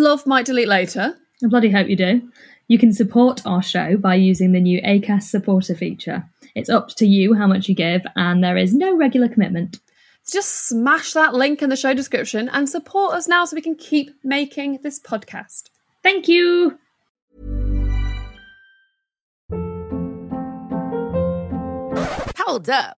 love Might Delete Later. I bloody hope you do. You can support our show by using the new ACAST supporter feature. It's up to you how much you give, and there is no regular commitment. Just smash that link in the show description and support us now so we can keep making this podcast. Thank you. Hold up.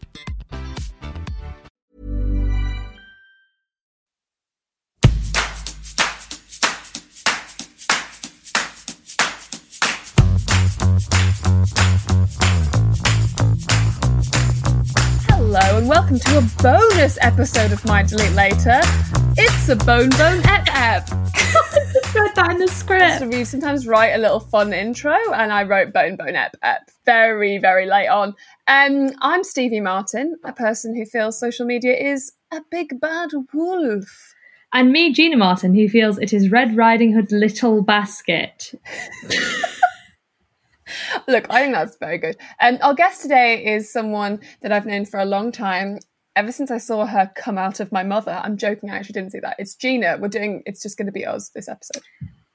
Hello and welcome to a bonus episode of Might Delete Later. It's a bone bone ep ep. Read that in the script. So we sometimes write a little fun intro, and I wrote bone bone ep ep very very late on. Um, I'm Stevie Martin, a person who feels social media is a big bad wolf. And me, Gina Martin, who feels it is Red Riding Hood's little basket. Look, I think that's very good. And our guest today is someone that I've known for a long time. Ever since I saw her come out of my mother, I'm joking, I actually didn't see that. It's Gina. We're doing, it's just going to be us this episode.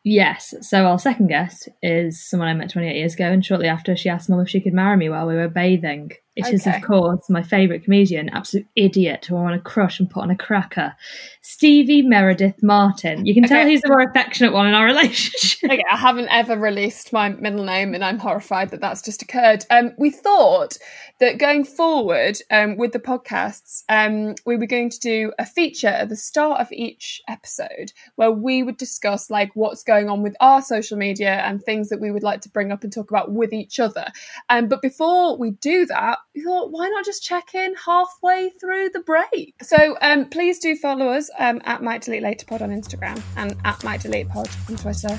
Yes. So our second guest is someone I met 28 years ago, and shortly after, she asked mum if she could marry me while we were bathing. It is, Okay. of course, my favourite comedian, absolute idiot who I want to crush and put on a cracker, Stevie Meredith Martin. You can tell he's the more affectionate one in our relationship. Okay, I haven't ever released my middle name, and I'm horrified that that's just occurred. Um, we thought that going forward um, with the podcasts, um, we were going to do a feature at the start of each episode where we would discuss like what's going on with our social media and things that we would like to bring up and talk about with each other. Um, but before we do that, we thought, why not just check in halfway through the break? So um, please do follow us um, at Might Delete Later Pod on Instagram and at Might Delete Pod on Twitter.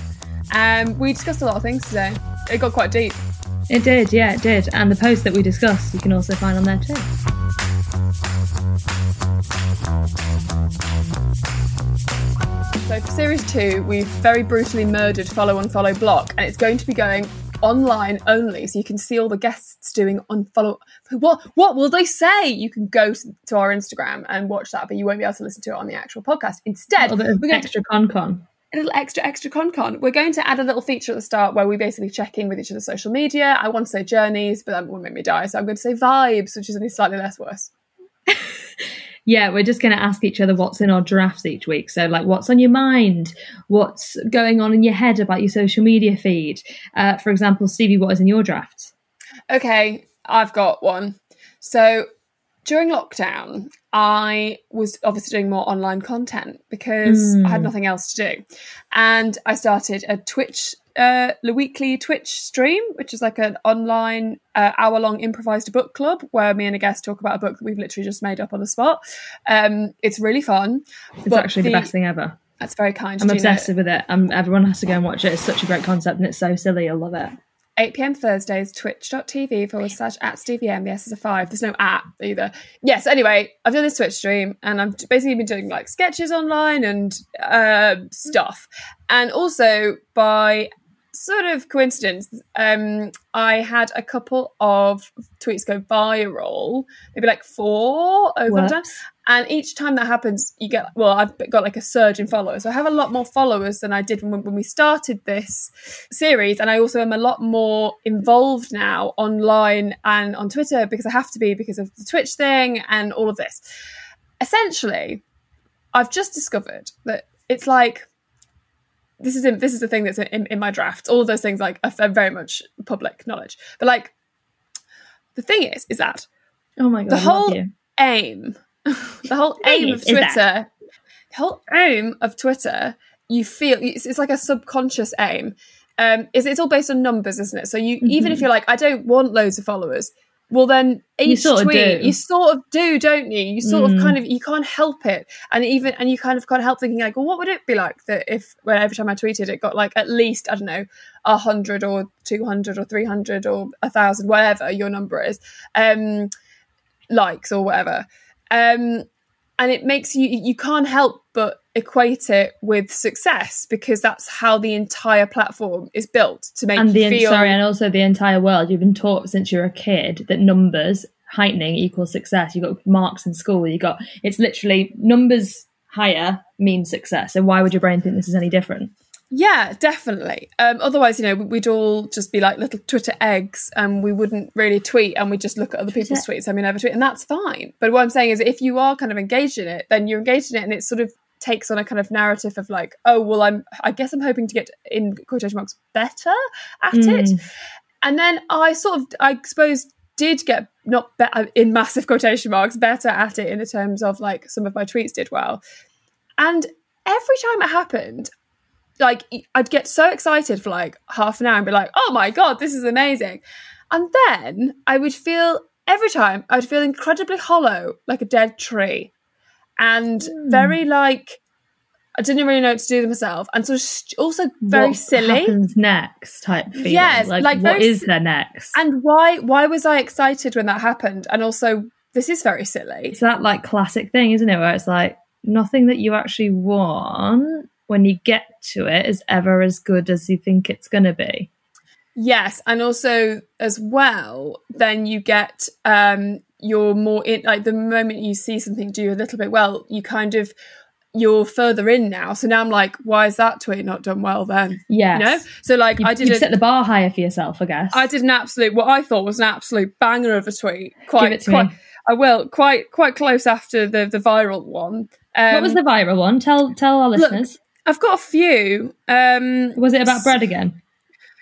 Um, we discussed a lot of things today. It got quite deep. It did, yeah, it did. And the post that we discussed, you can also find on there too. So for series two, we've very brutally murdered follow unfollow block, and it's going to be going online only, so you can see all the guests doing unfollow. What what will they say? You can go to to our Instagram and watch that, but you won't be able to listen to it on the actual podcast. Instead, we're going to extra con con. a little extra extra con con. We're going to add a little feature at the start where we basically check in with each other's social media. I want to say journeys, but that would make me die, so I'm going to say vibes, which is only slightly less worse. Yeah, we're just going to ask each other what's in our drafts each week. So, like, what's on your mind? What's going on in your head about your social media feed? Uh, for example, Stevie, what is in your drafts? Okay, I've got one. So during lockdown, I was obviously doing more online content because I had Mm. nothing else to do. And I started a Twitch, uh, the weekly Twitch stream, which is like an online uh, hour long improvised book club where me and a guest talk about a book that we've literally just made up on the spot. Um, it's really fun. It's actually the, the- best thing ever. That's very kind. I'm obsessed with it. Um, everyone has to go and watch it. It's such a great concept and it's so silly. You'll love it. 8 pm Thursdays, twitch.tv forward slash at Stevie M. The S is a five. There's no at either. Yes, anyway, I've done this Twitch stream and I've basically been doing like sketches online and uh, stuff. And also by sort of coincidence, um, I had a couple of tweets go viral, maybe like four over time. And each time that happens, you get well, I've got like a surge in followers. So I have a lot more followers than I did when, when we started this series, and I also am a lot more involved now online and on Twitter because I have to be because of the Twitch thing and all of this. Essentially, I've just discovered that it's like this is in, this is the thing that's in, in my draft. All of those things like are, very much public knowledge, but like the thing is, is that Oh my God. the whole aim, the whole aim of that- Twitter, the whole aim of Twitter, you feel it's, it's like a subconscious aim. Um, is it's all based on numbers, isn't it? So you even Mm-hmm. if you're like, I don't want loads of followers, well then each You sort of tweet do. you sort of do don't you you sort of Mm. kind of you can't help it and even and you kind of can't help thinking like well what would it be like that if when every time i tweeted it got like at least i don't know a hundred or 200 or 300 or a thousand whatever your number is um likes or whatever um and it makes you you can't help but equate it with success because that's how the entire platform is built to make and the feel sorry, and also the entire world. You've been taught since you're a kid that numbers heightening equals success. You got marks in school. You got it's literally numbers higher means success. So why would your brain think this is any different? Yeah, definitely. Um, otherwise, you know, we'd all just be like little Twitter eggs and we wouldn't really tweet and we'd just look at other people's tweets and we never tweet. And that's fine. But what I'm saying is, if you are kind of engaged in it, then you're engaged in it and it's sort of takes on a kind of narrative of like, oh, well, I'm, I guess I'm hoping to get in quotation marks better at it. Mm. And then I sort of, I suppose, did get not be- uh, in massive quotation marks better at it in the terms of like some of my tweets did well. And every time it happened, like I'd get so excited for like half an hour and be like, "Oh my god, this is amazing," and then I would feel every time I'd feel incredibly hollow, like a dead tree, and Hmm. very like I didn't really know what to do with myself, and so also very what silly. happens next type feeling. Yes, like, like what is there next? And why why was I excited when that happened? And also, this is very silly. it's that like classic thing, isn't it? Where it's like nothing that you actually want when you get to it is ever as good as you think it's going to be. Yes, and also as well, then you get um you're more in like the moment you see something do a little bit well, you kind of you're further in now. So now I'm like, why is that tweet not done well then? Yeah. You know? So like You, I did you've set the bar higher for yourself, I guess. I did an absolute what I thought was an absolute banger of a tweet. Quite it to quite me. I will, quite quite close after the the viral one. Um, what was the viral one? Tell tell our look, listeners. I've got a few. Um Was it about bread again?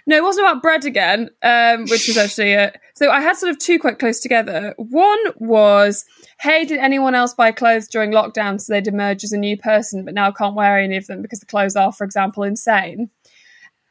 No, it wasn't about bread again, um, which was actually it. So I had sort of two quite close together. One was, hey, did anyone else buy clothes during lockdown so they'd emerge as a new person, but now can't wear any of them because the clothes are, for example, insane?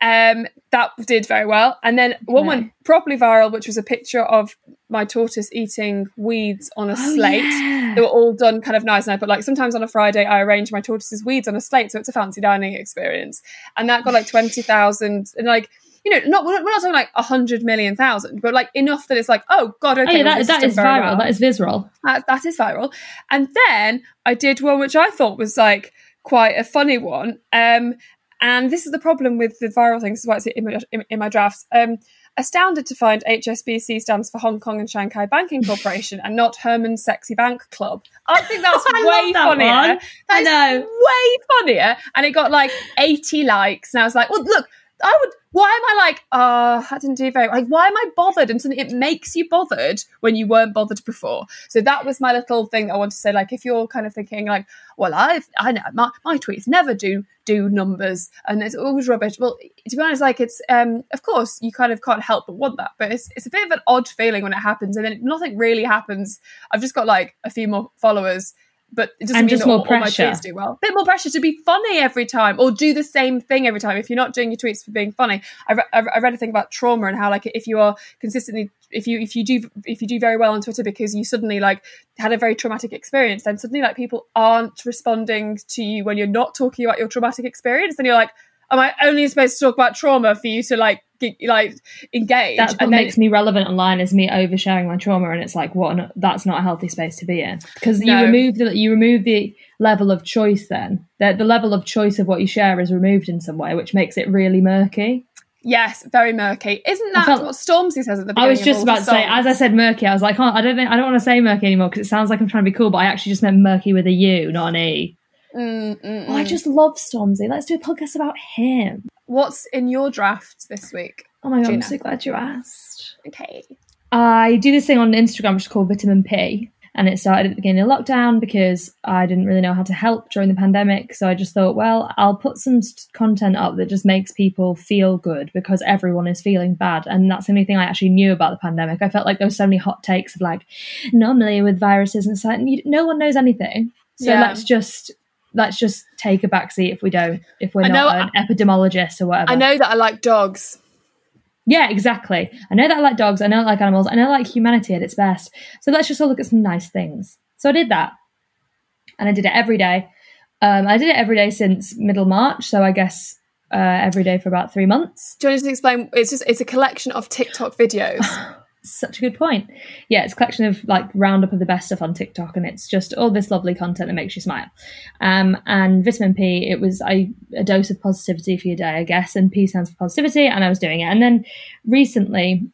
Um, that did very well. And then one went properly viral, which was a picture of my tortoise eating weeds on a slate. Oh, yeah. They were all done kind of nice. And I put like sometimes on a Friday, I arrange my tortoise's weeds on a slate, so it's a fancy dining experience. And that got like twenty thousand, and like you know, not we're not, talking like a hundred million thousand, but like enough that it's like, oh god, okay, Oh, yeah, that, that is viral. well. That is visceral. That, that is viral. And then I did one which I thought was like quite a funny one. Um, and this is the problem with the viral thing. This is why it's in my, in, in my drafts. Um, astounded to find HSBC stands for Hong Kong and Shanghai Banking Corporation and not Herman's Sexy Bank Club. I think that's I way that funnier. one. I That's know. way funnier. And it got like 80 likes. And I was like, well, look, I would. Why am I like, oh, I didn't do very like? Why am I bothered? And suddenly it makes you bothered when you weren't bothered before. So that was my little thing that I want to say. Like, if you're kind of thinking like, well, I've, I know my, my tweets never do do numbers and it's always rubbish. Well, to be honest, like it's um, of course you kind of can't help but want that, but it's it's a bit of an odd feeling when it happens, and then nothing really happens. I've just got like a few more followers. But it doesn't And mean just that more all, all my tweets do well. A bit more pressure to be funny every time, or do the same thing every time. If you're not doing your tweets for being funny, I, re- I read a thing about trauma and how like if you are consistently, if you if you do if you do very well on Twitter because you suddenly like had a very traumatic experience, then suddenly like people aren't responding to you when you're not talking about your traumatic experience. Then you're like, am I only supposed to talk about trauma for you to like like engage? That's what and then makes me relevant online is me oversharing my trauma, and it's like, what? That's not a healthy space to be in because you remove the you remove the level of choice. Then the, the level of choice of what you share is removed in some way, which makes it really murky. yes, very murky. Isn't that felt- what Stormzy says at the beginning? I was just about to say, as I said, murky. I was like, oh, I don't think I don't want to say murky anymore because it sounds like I'm trying to be cool, but I actually just meant murky with a U, not an E. Mm, mm, Oh, I mm. just love Stormzy. Let's do a podcast about him. What's in your draft this week? Oh my god, I'm so glad you asked. Okay. I do this thing on Instagram which is called Vitamin P. And it started at the beginning of lockdown because I didn't really know how to help during the pandemic. So I just thought, well, I'll put some content up that just makes people feel good because everyone is feeling bad. And that's the only thing I actually knew about the pandemic. I felt like there were so many hot takes of like, normally with viruses and stuff, no one knows anything. So Yeah. let's just let's just take a backseat if we don't, if we're I not know- an epidemiologist or whatever. I know that I like dogs. Yeah, exactly. I know that I like dogs. I know I like animals. I know I like humanity at its best. So let's just all look at some nice things. So I did that, and I did it every day. Um, I did it every day since middle March. So I guess uh, every day for about three months. Do you want to just explain? It's just it's a collection of TikTok videos. Such a good point. Yeah, it's a collection of like roundup of the best stuff on TikTok, and it's just all this lovely content that makes you smile. Um, and vitamin P, it was I, a dose of positivity for your day, I guess, and P stands for positivity, and I was doing it. And then recently,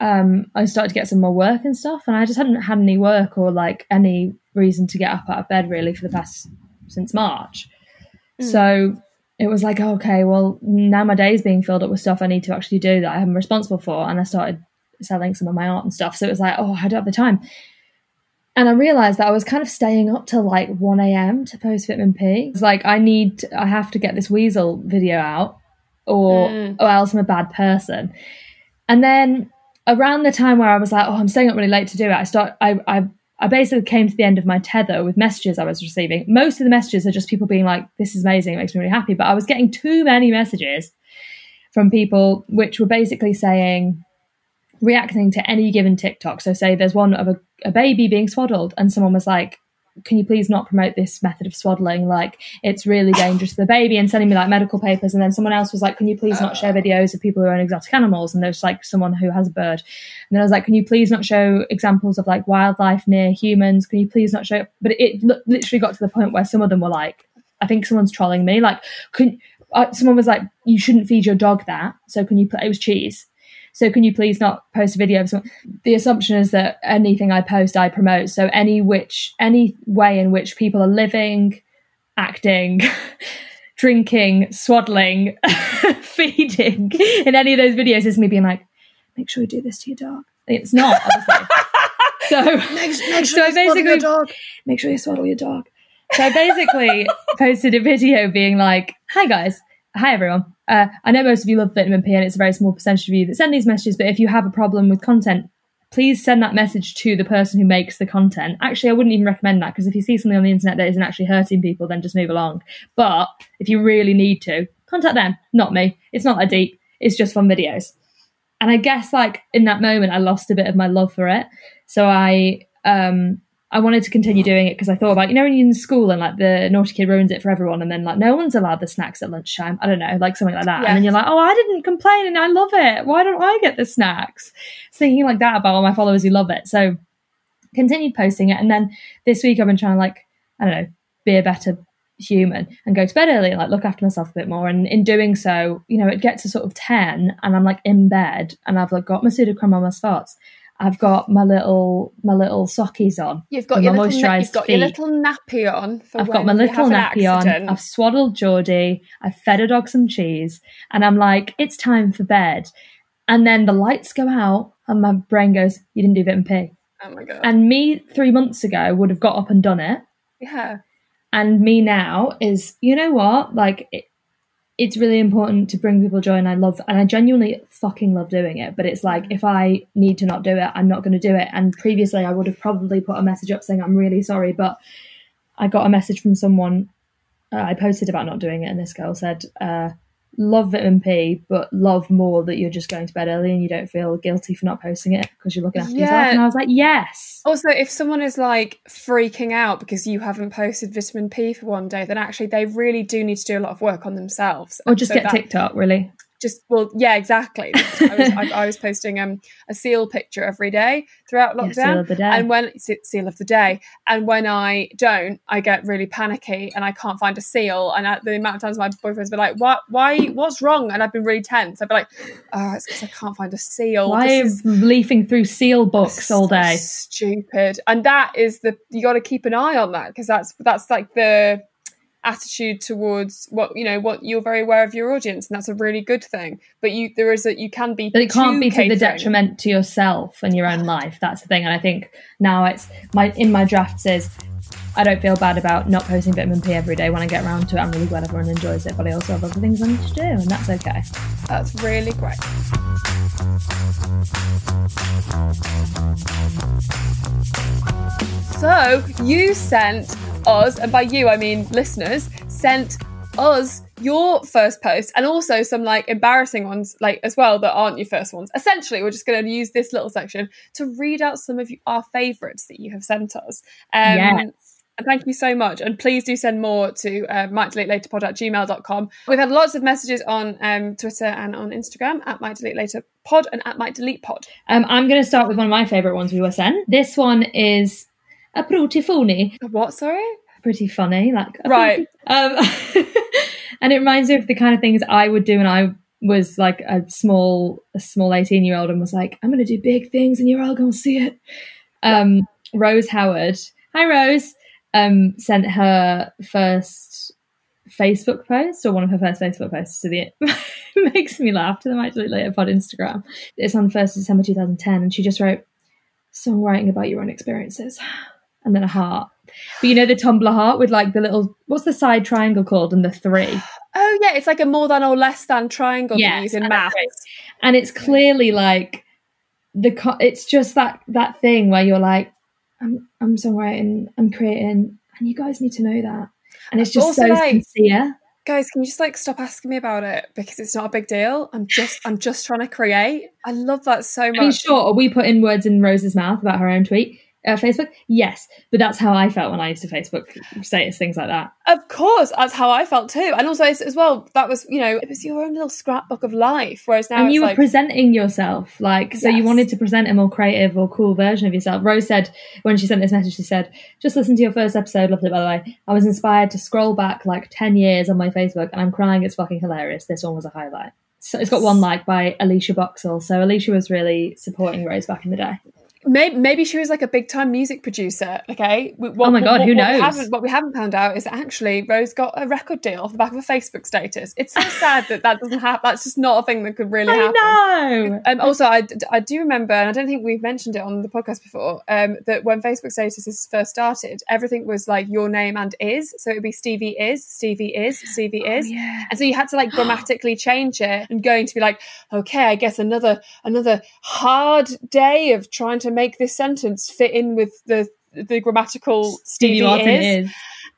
um, I started to get some more work and stuff, and I just hadn't had any work or like any reason to get up out of bed really for the past since March. Mm. So it was like, okay, well, now my day is being filled up with stuff I need to actually do that I'm responsible for. And I started selling some of my art and stuff. So it was like, oh, I don't have the time. And I realized that I was kind of staying up till like 1 a.m. to post vitamin P. It's like, I need, I have to get this weasel video out or, mm. or else I'm a bad person. And then around the time where I was like, oh, I'm staying up really late to do it, I start, I, I, I basically came to the end of my tether with messages I was receiving. Most of the messages are just people being like, this is amazing, it makes me really happy. But I was getting too many messages from people which were basically saying, reacting to any given TikTok. So, say there's one of a, a baby being swaddled, and someone was like, can you please not promote this method of swaddling? Like, it's really dangerous to the baby, and sending me like medical papers. And then someone else was like, can you please not share videos of people who own exotic animals? And there's like someone who has a bird. And then I was like, can you please not show examples of like wildlife near humans? Can you please not show? But it, it literally got to the point where some of them were like, I think someone's trolling me. Like, can uh, someone was like, you shouldn't feed your dog that. So can you? Put, it was cheese. So can you please not post a video? The assumption is that anything I post, I promote. So any which any way in which people are living, acting, drinking, swaddling, feeding in any of those videos is me being like, make sure you do this to your dog. It's not, obviously. so make, make sure so I basically dog. make sure you swaddle your dog. So I basically posted a video being like, "Hi guys, hi everyone. Uh, I know most of you love vitamin P, and it's a very small percentage of you that send these messages. But if you have a problem with content, please send that message to the person who makes the content. Actually, I wouldn't even recommend that because if you see something on the internet that isn't actually hurting people, then just move along. But if you really need to, contact them, not me. It's not that deep. It's just fun videos. And I guess like in that moment, I lost a bit of my love for it. So I um I wanted to continue doing it because I thought about, you know, when you're in school and like the naughty kid ruins it for everyone, and then like no one's allowed the snacks at lunchtime. I don't know, like something like that. And then you're like, oh, I didn't complain and I love it. Why don't I get the snacks? Thinking like that about all my followers who love it. So continued posting it. And then this week I've been trying to like, I don't know, be a better human and go to bed early and like look after myself a bit more. And in doing so, you know, it gets to sort of 10 and I'm like in bed and I've like got my Sudocrem on my spots I've got my little my little sockies on. You've got your little, na- you've got your little nappy on. I've got my little nappy on. I've swaddled Geordie. I've fed a dog some cheese, and I'm like, it's time for bed. And then the lights go out, and my brain goes, "You didn't do vitamin P." Oh my god! And me three months ago would have got up and done it. Yeah. And me now is, you know what? Like, it, it's really important to bring people joy and I love and I genuinely fucking love doing it. But it's like if I need to not do it, I'm not gonna do it. And previously I would have probably put a message up saying I'm really sorry, but I got a message from someone uh, I posted about not doing it and this girl said, uh, love vitamin P, but love more that you're just going to bed early and you don't feel guilty for not posting it because you're looking after yeah. yourself. And I was like, yes. Also, if someone is like freaking out because you haven't posted vitamin P for one day, then actually they really do need to do a lot of work on themselves. Or just so get that, TikTok, really just well yeah exactly. I was, I, I was posting um, a seal picture every day throughout lockdown. yeah, and when seal of the day. And when i don't i get really panicky and i can't find a seal. And at the amount of times my boyfriend's been like what why what's wrong? And i've been really tense. I'd be like oh it's because i can't find a seal. Why is leafing through seal books all day? stupid. And that is the you got to keep an eye on that because that's that's like the attitude towards what you know what you're very aware of your audience and that's a really good thing. But you there is that you can be but it can't be catering. to the detriment to yourself and your own life. That's the thing. And i think now it's my in my drafts is I don't feel bad about not posting vitamin P every day when I get around to it. I'm really glad everyone enjoys it, but I also have other things I need to do, and that's okay. That's really great. So you sent us, and by you I mean listeners, sent us your first post and also some like embarrassing ones like as well that aren't your first ones. Essentially, we're just going to use this little section to read out some of you, our favorites that you have sent us. Um, Yes. And thank you so much. And please do send more to uh, might delete later pod at gmail.com. We've had lots of messages on um, Twitter and on Instagram at might delete later pod and at might delete pod. Um, I'm going to start with one of my favourite ones we were sent. This one is a pretty funny, What, sorry? pretty funny, like a Right. Um, and it reminds me of the kind of things I would do when I was like a small, a small eighteen year old, and was like, "I'm going to do big things, and you're all going to see it." Um, Rose Howard, hi Rose, um, sent her first Facebook post or one of her first Facebook posts to the. it makes me laugh to the Might Delete Later Pod Instagram. It's on first December 2010, and she just wrote songwriting about your own experiences, and then a heart. But you know the Tumblr heart with like the little what's the side triangle called and the three. Oh, yeah, it's like a more than or less than triangle Yes, you use in and maths. and it's clearly like the co- it's just that that thing where you're like I'm I'm songwriting, I'm creating, and you guys need to know that. And it's just Also, so like- sincere. Guys, can you just like stop asking me about it because it's not a big deal. I'm just I'm just trying to create. I love that so much. I mean, sure, we putting words in Rose's mouth about her own tweet? Uh, Facebook, yes, but that's how I felt when I used to Facebook status things like that. Of course, that's how I felt too. And also, as well, that was you know it was your own little scrapbook of life. Whereas now and it's you were like presenting yourself like so you wanted to present a more creative or cool version of yourself. Rose said when she sent this message she said just listen to your first episode loved it by the way. I was inspired to scroll back like 10 years on my facebook and i'm crying it's fucking hilarious. This one was a highlight. So it's got one like by alicia boxall. So alicia was really supporting rose back in the day maybe, maybe she was like a big time music producer. Okay, what, Oh my God, who What we, knows? haven't, what we haven't found out is that actually Rose got a record deal off the back of a Facebook status. It's so sad that that doesn't happen. That's just not a thing that could really happen. i know Um, also, I, I do remember, and I don't think we've mentioned it on the podcast before, um, that when Facebook statuses first started, everything was like your name and is. So it would be Stevie is, Stevie is, Stevie is. yeah And so you had to like grammatically change it and going to be like, okay, I guess another another hard day of trying to make this sentence fit in with the the grammatical Stevie, stevie martin is. is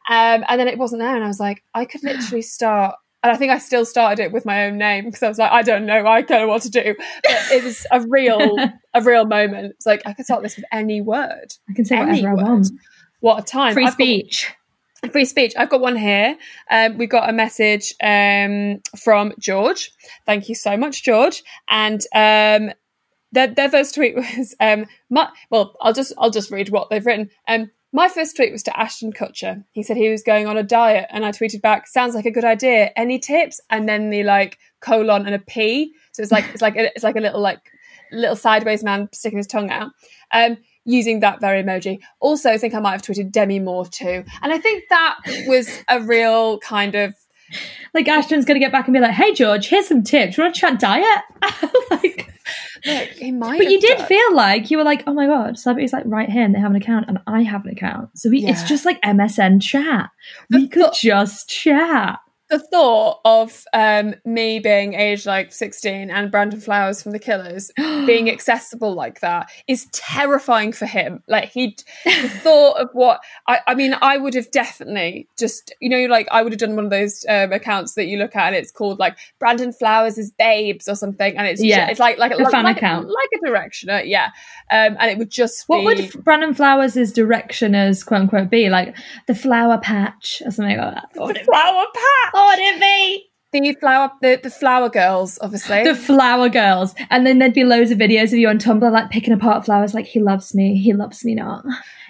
Um, and then it wasn't there, and I was like, I could literally start. And I think I still started it with my own name because I was like, I don't know, I don't know what to do. But it was a real, a real moment. It's like I could start this with any word, i can say any whatever i want What a time! free I've got- speech Free speech. I've got one here. Um, we got a message um, from George. Thank you so much, George. And um, their, their first tweet was, um, my, well, I'll just I'll just read what they've written. Um, my first tweet was to Ashton Kutcher. He said he was going on a diet, and I tweeted back, "Sounds like a good idea. Any tips?" And then the like colon and a P. So it's like it's like a, it's like a little like little sideways man sticking his tongue out. Um, using that very emoji. Also, I think I might have tweeted Demi Moore too, and I think that was a real kind of like ashton's gonna get back and be like hey george here's some tips you want to chat diet like look, he might. But you did done. feel like you were like, oh my god, celebrities like right here and they have an account and I have an account. So we, it's just like MSN chat. We could just chat. The thought of um, me being aged like 16 and Brandon Flowers from The Killers being accessible like that is terrifying for him. Like he, the thought of what I, I mean, I would have definitely just, you know, like I would have done one of those um, accounts that you look at and it's called like Brandon Flowers is babes or something, and it's Yeah. it's like like A like, fan like, account. like a directioner, yeah. Um, and it would just What be would Brandon Flowers' directioners quote unquote be? Like the flower patch or something like that. The flower patch, what would it be? the flower, the, the flower girls, obviously. The flower girls. And then there'd be loads of videos of you on Tumblr like picking apart flowers like he loves me, he loves me not.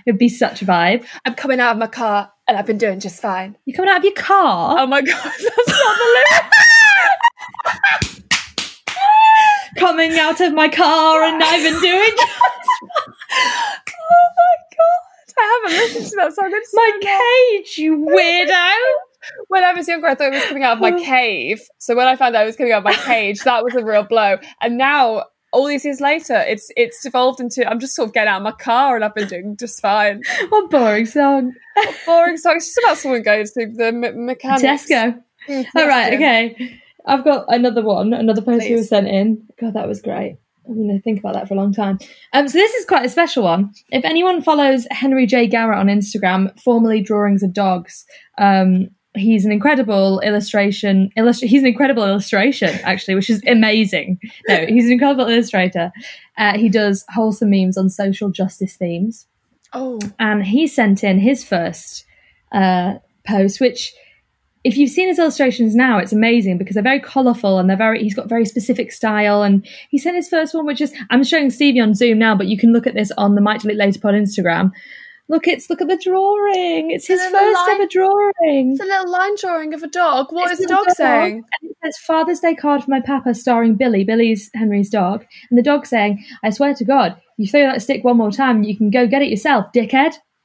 It'd be such a vibe. I'm coming out of my car and I've been doing just fine. You're coming out of your car. Oh my god, that's not the lyric. coming out of my car and I've been doing oh my god, I haven't listened to that song in so my long. cage, you weirdo. When I was younger, I thought it was coming out of my cave. So when I found out it was coming out of my cage, that was a real blow. And now, all these years later, it's it's devolved into I'm just sort of getting out of my car and I've been doing just fine. What boring song. What boring song. It's just about someone going to the me- mechanics. Tesco. Mm, All right, okay. I've got another one, another post who was sent in. God, that was great. I'm going to think about that for a long time. Um, so this is quite a special one. If anyone follows Henry J. Garrett on Instagram, formerly Drawings of Dogs, um, he's an incredible illustration. Illust- he's an incredible illustration, actually, which is amazing. No, he's an incredible illustrator. Uh, he does wholesome memes on social justice themes. Oh, and he sent in his first uh, post, which if you've seen his illustrations now, it's amazing because they're very colourful and they're very. He's got very specific style, and he sent his first one, which is I'm showing Stevie on Zoom now, but you can look at this on the Might Delete Later Pod Instagram. Look, it's look at the drawing. It's his first line- ever drawing. it's a little line drawing of a dog. What It's is the a dog saying? And it says Father's Day card for my papa, starring Billy. Billy's Henry's dog, and the dog saying, "I swear to God, you throw that stick one more time, you can go get it yourself, dickhead."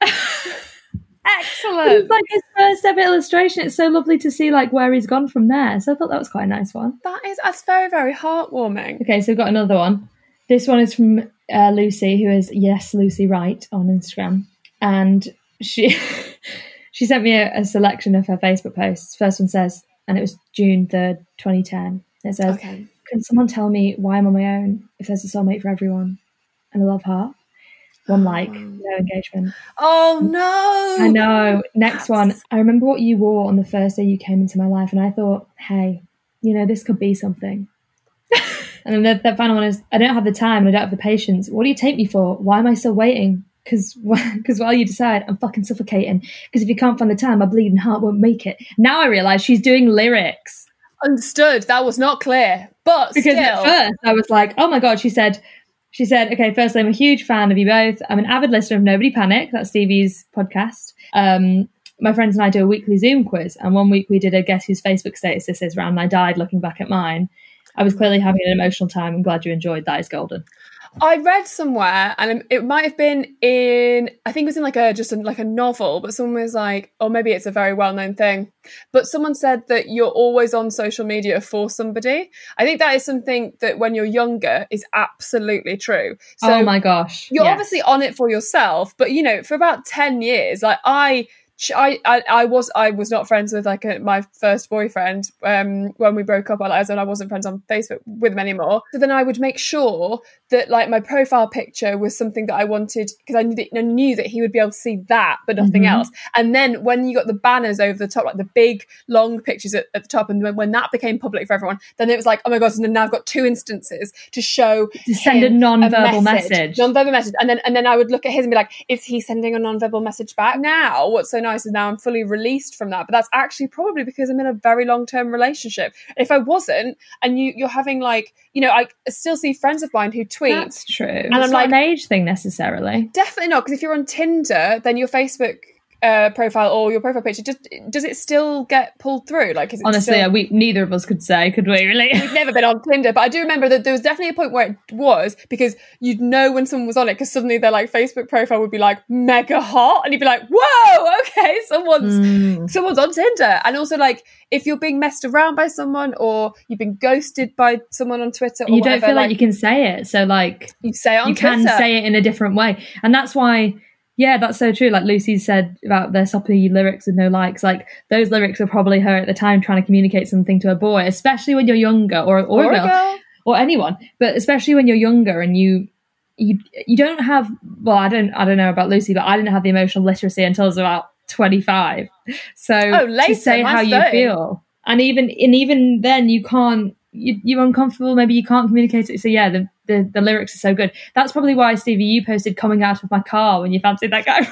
Excellent. It's like his first ever illustration. It's so lovely to see like where he's gone from there. So I thought that was quite a nice one. That is that's very very heartwarming. Okay, so we've got another one. This one is from uh, Lucy, who is yes Lucy Wright on Instagram, and she she sent me a, a selection of her Facebook posts. First one says, and it was June third, twenty ten. It says, Okay. "Can someone tell me why I'm on my own? If there's a soulmate for everyone, and a love heart, one oh. like, no engagement." Oh no. I know. Next one. I remember what you wore on the first day you came into my life, and I thought, hey, you know, this could be something. and then the, the final one is, I don't have the time and I don't have the patience. What do you take me for? Why am I still waiting? Because while you decide, I'm fucking suffocating. Because if you can't find the time, my bleeding heart won't make it. Now I realise she's doing lyrics. Understood. That was not clear, but Because still. at first I was like, oh my god, she said, she said, okay, firstly, I'm a huge fan of you both. I'm an avid listener of Nobody Panic. That's Stevie's podcast. Um, my friends and I do a weekly Zoom quiz, and one week we did a guess whose Facebook status this is round, and I died looking back at mine. I was clearly having an emotional time. I'm glad you enjoyed that. Is golden. I read somewhere, and it might have been in, I think it was in like a just a, like a novel, but someone was like, or maybe it's a very well known thing, but someone said that you're always on social media for somebody. I think that is something that when you're younger is absolutely true. So oh my gosh, you're yes. obviously on it for yourself, but you know, for about ten years, like I. I, I, I was I was not friends with like a, my first boyfriend um, when we broke up. I, and I wasn't friends on Facebook with him anymore. So then I would make sure that like my profile picture was something that I wanted because I knew that, I knew that he would be able to see that, but nothing Mhm. else. And then when you got the banners over the top, like the big long pictures at, at the top, and when, when that became public for everyone, then it was like, oh my god! So now I've got two instances to show to send a non-verbal message. non-verbal message, and then and then I would look at his and be like, is he sending a non-verbal message back? Now, what's so nice is now I'm fully released from that, but that's actually probably because I'm in a very long-term relationship. If I wasn't, and you you're having like, you know, I still see friends of mine who tweet. That's true. And I'm it's like- not an age thing necessarily. Definitely not, because if you're on Tinder, then your Facebook uh, profile or your profile picture just does it still get pulled through? Like, is it Honestly, still- uh, we neither of us could say, could we? Really? We've never been on Tinder, but I do remember that there was definitely a point where it was because you'd know when someone was on it because suddenly their like Facebook profile would be like mega hot, and you'd be like, "Whoa, okay, someone's Mm. someone's on Tinder." And also, like, if you're being messed around by someone or you've been ghosted by someone on Twitter, or you don't whatever, feel like, you can say it. So like you say it on you Twitter. can say it in a different way. And that's why yeah, that's so true. Like Lucy said about the soppy lyrics with no likes. Like those lyrics were probably her at the time trying to communicate something to a boy, especially when you're younger or, or, or a girl, or anyone. But especially when you're younger and you you you don't have well, I don't I don't know about Lucy, but I didn't have the emotional literacy until I was about twenty five. So Oh, later, to say how mine's you feel. And even and even then you can't you, you're uncomfortable, maybe you can't communicate it. So yeah, the, the the lyrics are so good. That's probably why Stevie you posted coming out of my car when you fancied that guy.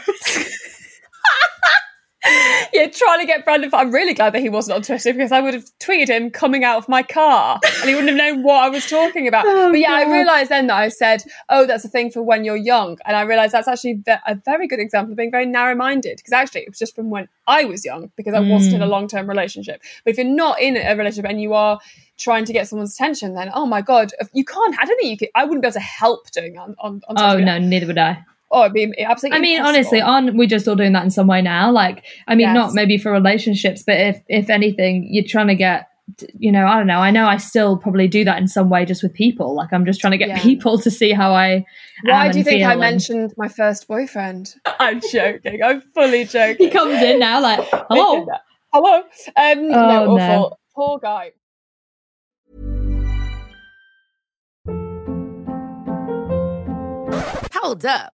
yeah, trying to get Brandon. I'm really glad that he wasn't on Twitter because I would have tweeted him coming out of my car and he wouldn't have known what I was talking about. Oh, but yeah, I realised then that I said, "Oh, that's a thing for when you're young," and I realised that's actually a very good example of being very narrow-minded because actually it was just from when I was young because I wasn't in a Mm. long-term relationship. But if you're not in a relationship and you are trying to get someone's attention, then oh my god, if- you can't. I don't think you could. I wouldn't be able to help doing that on on. on oh no, neither would I. Oh, it'd be absolutely. I mean, impossible. honestly, aren't we just all doing that in some way now? Like, I mean, Yes. not maybe for relationships, but if if anything, you're trying to get, you know, I don't know. I know I still probably do that in some way, just with people. Like, I'm just trying to get Yeah. people to see how I. Why am do you think I and- mentioned my first boyfriend? I'm joking. I'm fully joking. He comes in now, like, hello. Hello. Um, no, Oh, awful. no. Poor guy. Hold up.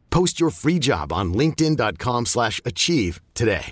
Post your free job on linkedin.com/achieve slash achieve today.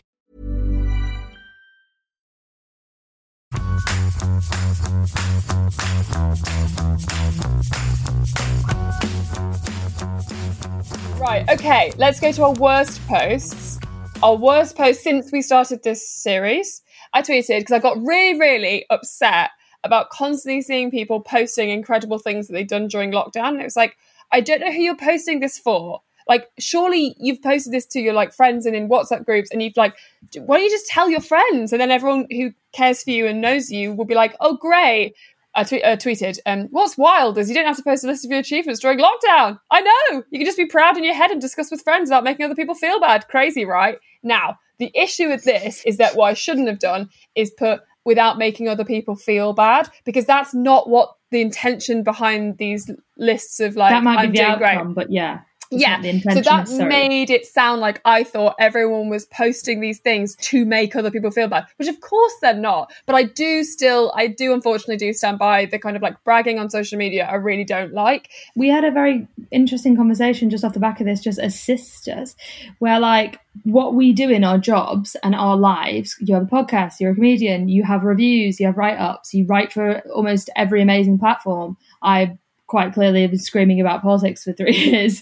Right, okay, let's go to our worst posts. Our worst post since we started this series. I tweeted because I got really, really upset about constantly seeing people posting incredible things that they've done during lockdown. And it was like, I don't know who you're posting this for. Like, surely you've posted this to your like friends and in WhatsApp groups, and you've like, why don't you just tell your friends? And then everyone who cares for you and knows you will be like, oh, great. I tweet, uh, tweeted, um, what's wild is you don't have to post a list of your achievements during lockdown. I know. You can just be proud in your head and discuss with friends without making other people feel bad. Crazy, right? Now, the issue with this is that what I shouldn't have done is put without making other people feel bad because that's not what the intention behind these lists of like that might I'm be the doing great outcome, but yeah. Yeah so that necessarily. made it sound like i thought everyone was posting these things to make other people feel bad which of course they're not but i do still i do unfortunately do stand by the kind of like bragging on social media i really don't like we had a very interesting conversation just off the back of this, just as sisters, where like what we do in our jobs and our lives. You have a podcast, you're a comedian, you have reviews, you have write ups, you write for almost every amazing platform. I quite clearly have been screaming about politics for three years,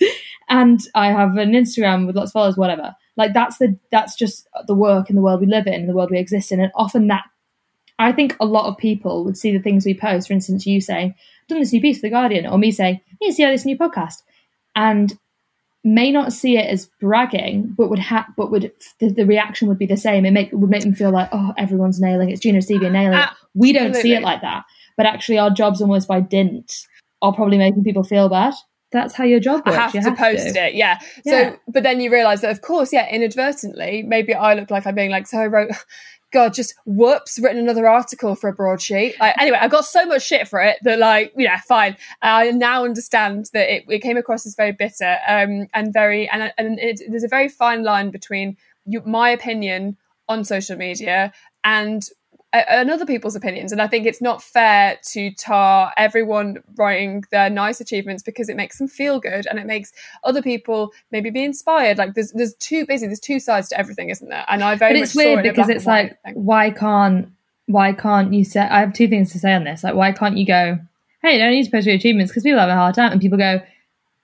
and I have an Instagram with lots of followers, whatever. Like that's the that's just the work and the world we live in, the world we exist in, and often that I think a lot of people would see the things we post. For instance, you saying, "I've done this new piece for the Guardian," or me saying, "You see how this new podcast," and may not see it as bragging, but would have, but would the, the reaction would be the same. It make would make them feel like, "Oh, everyone's nailing it. It's Gina Stevie nailing it." We don't see it like that, but actually, our jobs almost by dint are probably making people feel bad. That's how your job I have you to post it, yeah. Yeah. So, but then you realize that, of course, yeah, inadvertently, maybe I look like I'm being like, so I wrote, God, just whoops, written another article for a broadsheet. Like, anyway, I got so much shit for it that, like, yeah, fine. I now understand that it, it came across as very bitter um, and very, and, and it, there's a very fine line between you, my opinion on social media and and other people's opinions. And I think it's not fair to tar everyone writing their nice achievements because it makes them feel good and it makes other people maybe be inspired. Like there's there's two basically there's two sides to everything, isn't there? And I very but it's weird it because it's like thing. why can't why can't you say i have two things to say on this like why can't you go hey you don't need to post your achievements because people have a hard time and people go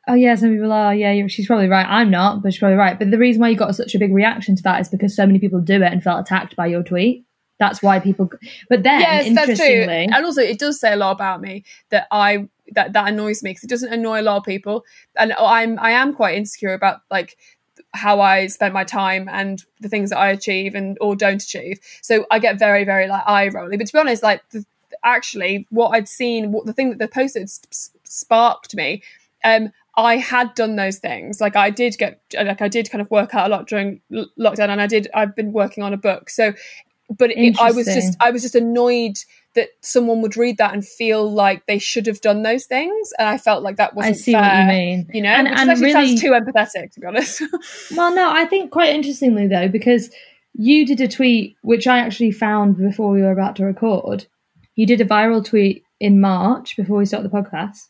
oh yeah some people are yeah you're- she's probably right i'm not but she's probably right but the reason why you got such a big reaction to that is because so many people do it and felt attacked by your tweet that's why people but then yes, that's true. interestingly And also, it does say a lot about me that I that that annoys me because it doesn't annoy a lot of people, and I'm I am quite insecure about like how I spend my time and the things that I achieve and or don't achieve. So I get very very like eye rolly. But to be honest, like the, actually, what I'd seen, what the thing that they posted s- s- sparked me. Um, I had done those things. Like I did get, like I did kind of work out a lot during l- lockdown, and I did. I've been working on a book, so but it, I was just I was just annoyed that someone would read that and feel like they should have done those things, and I felt like that wasn't see fair, what you mean You know, And- which and actually really- sounds too empathetic, to be honest. Well, no, I think quite interestingly though, because you did a tweet which I actually found before we were about to record. You did a viral tweet in March before we started the podcast,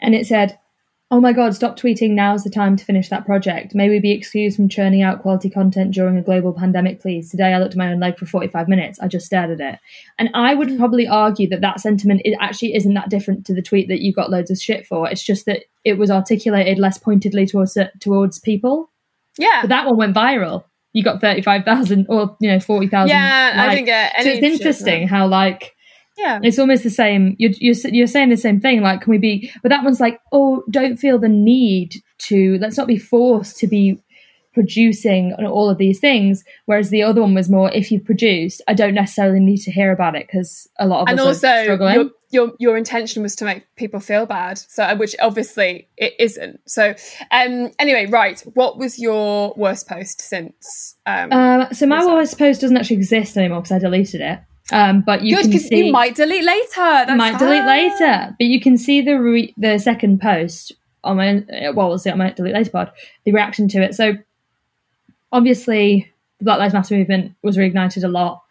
and it said, "Oh my God, stop tweeting! Now's the time to finish that project. May we be excused from churning out quality content during a global pandemic, please. Today I looked at my own leg for forty-five minutes. I just stared at it, and I would hmm. probably argue that that sentiment it actually isn't that different to the tweet that you got loads of shit for. It's just that it was articulated less pointedly towards towards people." yeah, But that one went viral. you got 35,000 or, you know, 40,000. Yeah, I didn't get So it's interesting how, like, Yeah. it's almost the same. You're, you're, you're saying the same thing. Like, can we be, but that one's like, oh, don't feel the need to, let's not be forced to be producing all of these things. Whereas the other one was more, if you've produced, I don't necessarily need to hear about it because a lot of and us are struggling. your, your your intention was to make people feel bad so which obviously it isn't so um anyway right what was your worst post since um Um, so my worst post doesn't actually exist anymore because I deleted it. Um, but you good can see you might delete later That's might delete later, but you can see the re- the second post on my well, we'll see on my delete later pod the reaction to it. So obviously, the Black Lives Matter movement was reignited a lot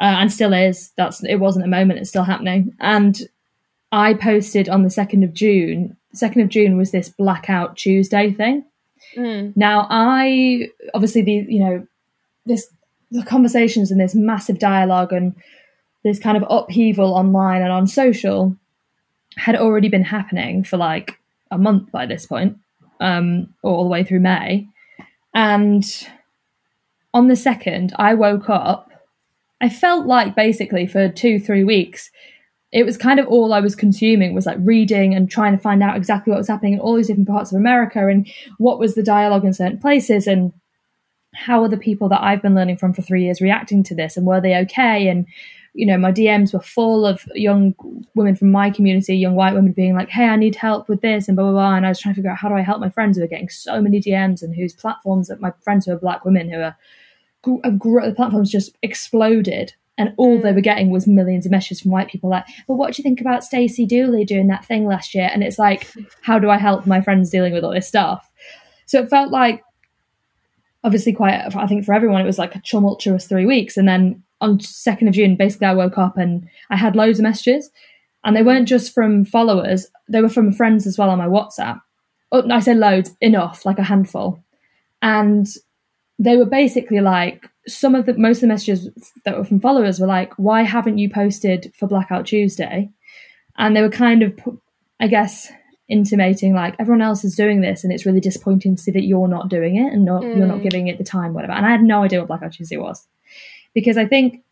uh, and still is. That's it wasn't a moment; it's still happening. And I posted on the second of June. Second of June was this blackout Tuesday thing. Mm. Now, I obviously the you know this the conversations and this massive dialogue and this kind of upheaval online and on social had already been happening for like a month by this point, um, all the way through May. And on the second, I woke up. I felt like basically for two, three weeks, it was kind of all I was consuming was like reading and trying to find out exactly what was happening in all these different parts of America and what was the dialogue in certain places and how are the people that I've been learning from for three years reacting to this and were they okay? And you know, my DMs were full of young women from my community, young white women being like, "Hey, I need help with this," and blah blah blah. And I was trying to figure out how do I help my friends who are getting so many DMs and whose platforms that my friends who are black women who are the platforms just exploded. And all they mm. were getting was millions of messages from white people like, "But what do you think about Stacey Dooley doing that thing last year?" And it's like, how do I help my friends dealing with all this stuff? So it felt like obviously quite i think for everyone it was like a tumultuous three weeks. And then on 2nd of june basically i woke up and i had loads of messages. And they weren't just from followers they were from friends as well on my whatsapp. Oh, i said loads enough like a handful. And they were basically like some of the most of the messages that were from followers were like why haven't you posted for blackout tuesday? And they were kind of i guess intimating like everyone else is doing this and it's really disappointing to see that you're not doing it and not you're not giving it the time whatever. And i had no idea what blackout tuesday was. Because i think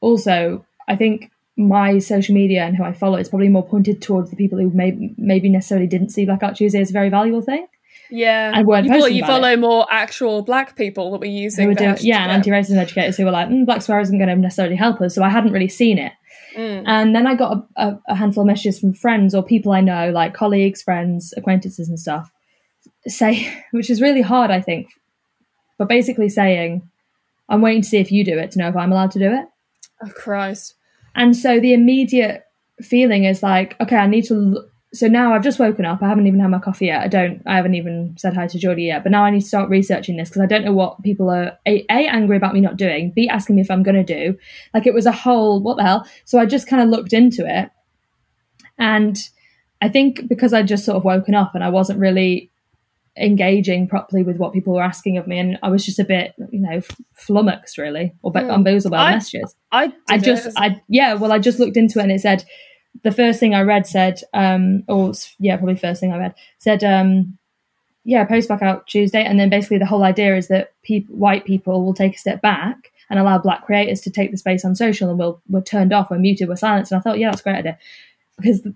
also i think my social media and who i follow is probably more pointed towards the people who maybe maybe necessarily didn't see blackout tuesday as a very valuable thing. Yeah. And weren't you follow, you follow more actual black people that were using who were doing, yeah and anti-racist educators who were like mm, black swear isn't going to necessarily help us so i hadn't really seen it Mm. and then I got a, a, a handful of messages from friends or people I know, like colleagues, friends, acquaintances, and stuff, say, which is really hard, I think, but basically saying, I'm waiting to see if you do it to know if I'm allowed to do it. oh christ And so the immediate feeling is like, okay, I need to. So now I've just woken up. I haven't even had my coffee yet. I don't. I haven't even said hi to Geordie yet. But now I need to start researching this because I don't know what people are a, a angry about me not doing. B asking me if I'm going to do. Like it was a whole what the hell. So I just kind of looked into it, and I think because I just sort of woken up and I wasn't really engaging properly with what people were asking of me, and I was just a bit, you know, flummoxed really or mm. bamboozled by the I- messages. i I just, it. I yeah, well, I just looked into it and it said the first thing I read said, um, or yeah, probably first thing I read said, um, yeah, post back out Tuesday, and then basically the whole idea is that peop white people will take a step back and allow black creators to take the space on social, and we'll we're turned off, we're muted, we're silenced. And I thought, yeah, that's a great idea because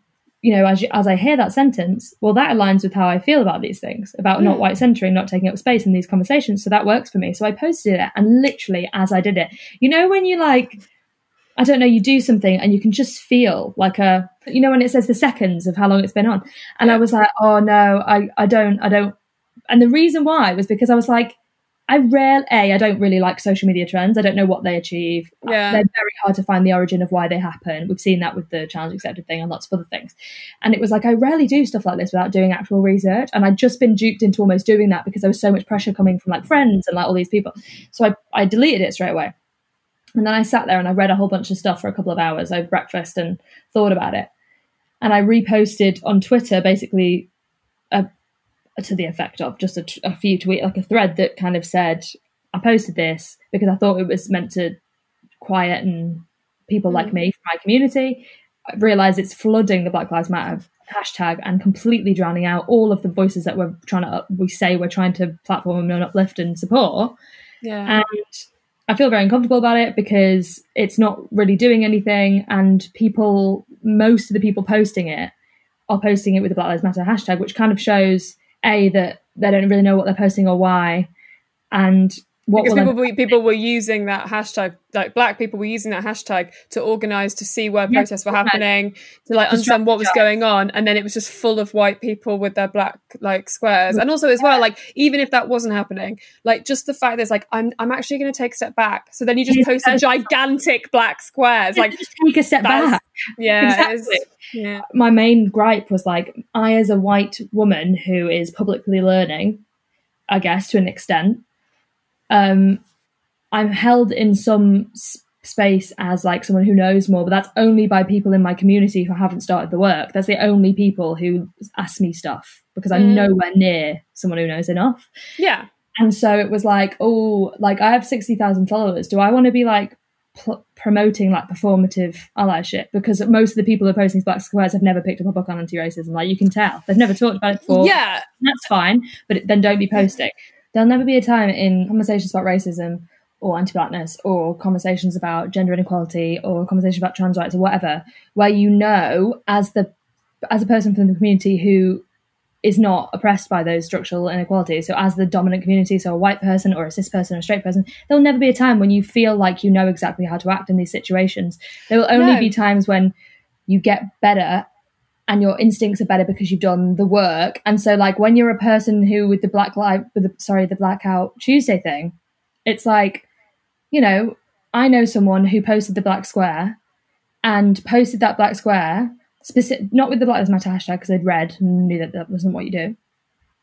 you know, as you, as I hear that sentence, well, that aligns with how I feel about these things, about not white centering, not taking up space in these conversations. So that works for me. So I posted it, and literally as I did it, you know, when you like, I don't know, you do something and you can just feel like a, you know, when it says the seconds of how long it's been on, and I was like, oh no, I I don't, I don't, and the reason why was because I was like. I rarely, A, I don't really like social media trends. I don't know what they achieve. Yeah. They're very hard to find the origin of why they happen. We've seen that with the challenge accepted thing and lots of other things. And it was like, I rarely do stuff like this without doing actual research. And I'd just been duped into almost doing that because there was so much pressure coming from like friends and like all these people. So I, I deleted it straight away. And then I sat there and I read a whole bunch of stuff for a couple of hours over breakfast and thought about it. And I reposted on Twitter basically a, to the effect of just a few tweet, like a thread that kind of said, I posted this because I thought it was meant to quieten people like mm. me from my community. I realized it's flooding the Black Lives Matter hashtag and completely drowning out all of the voices that we're trying to, we say we're trying to platform and uplift and support. Yeah. And I feel very uncomfortable about it because it's not really doing anything. And people, most of the people posting it are posting it with the Black Lives Matter hashtag, which kind of shows A, that they don't really know what they're posting or why. And what because people were, people were using that hashtag like black people were using that hashtag to organize to see where protests were right. happening to like understand what was going on and then it was just full of white people with their black like squares and also as well like even if that wasn't happening like just the fact there's like i'm i'm actually going to take a step back so then you just post yes. gigantic black squares like like just take a step back. yeah Exactly. yeah my main gripe was like I, as a white woman who is publicly learning, I guess to an extent, um, I'm held in some space as like someone who knows more, but that's only by people in my community who haven't started the work. That's the only people who ask me stuff because I'm Mm. nowhere near someone who knows enough. yeah And so it was like, oh, like I have 60,000 followers. Do I want to be like pl- promoting like performative allyship? Because most of the people who are posting Black Squares have never picked up a book on anti racism. Like you can tell. They've never talked about it before. yeah That's fine. But then don't be posting. There'll never be a time in conversations about racism or anti blackness or conversations about gender inequality or conversations about trans rights or whatever where you know as the as a person from the community who is not oppressed by those structural inequalities. So, as the dominant community, so a white person or a cis person or a straight person, there'll never be a time when you feel like you know exactly how to act in these situations. There will only No. be times when you get better and your instincts are better because you've done the work. And so, like when you're a person who, with the black light, with the sorry, the blackout Tuesday thing, it's like, you know, I know someone who posted the black square and posted that black square specific, not with the Black Lives Matter hashtag because they'd read and knew that that wasn't what you do.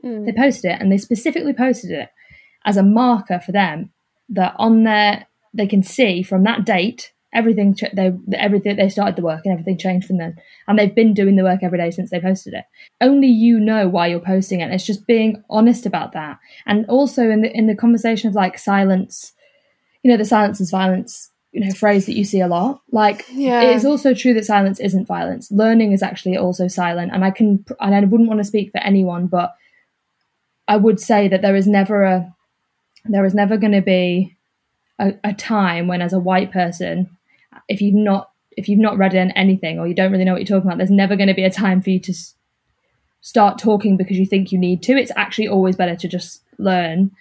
Mm. They posted it and they specifically posted it as a marker for them that on their they can see from that date everything they everything they started the work and everything changed from then. And they've been doing the work every day since they posted it. Only you know why you're posting it. And it's just being honest about that. And also in the in the conversation of like silence you know the silence is violence you know phrase that you see a lot. Like Yeah. it is also true that silence isn't violence. Learning is actually also silent. And i can and i wouldn't want to speak for anyone but i would say that there is never a there is never going to be a, a time when as a white person if you've not if you've not read in anything or you don't really know what you're talking about there's never going to be a time for you to s- start talking because you think you need to. It's actually always better to just learn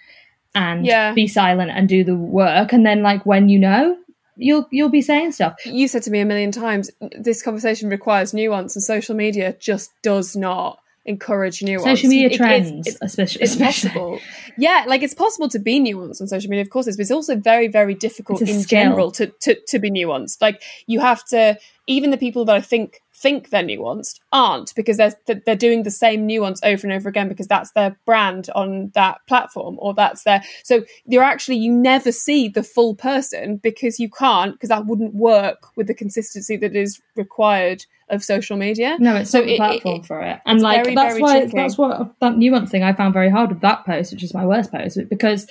and Yeah. be silent and do the work. And then like when you know you'll you'll be saying stuff. You said to me a million times this conversation requires nuance and social media just does not encourage nuance social media It- it's- trends it's, especially, it's especially. possible yeah like it's possible to be nuanced on social media of course it is, but it's also very very difficult in skill. general to, to to be nuanced like you have to even the people that i think think they're nuanced aren't because they're they're doing the same nuance over and over again because that's their brand on that platform or that's their so you're actually you never see the full person because you can't because that wouldn't work with the consistency that is required of social media No, it's So not the it- platform it- for it, and like very, that's very why tricky. that's what that nuance thing I found very hard with that post, which is my worst post, because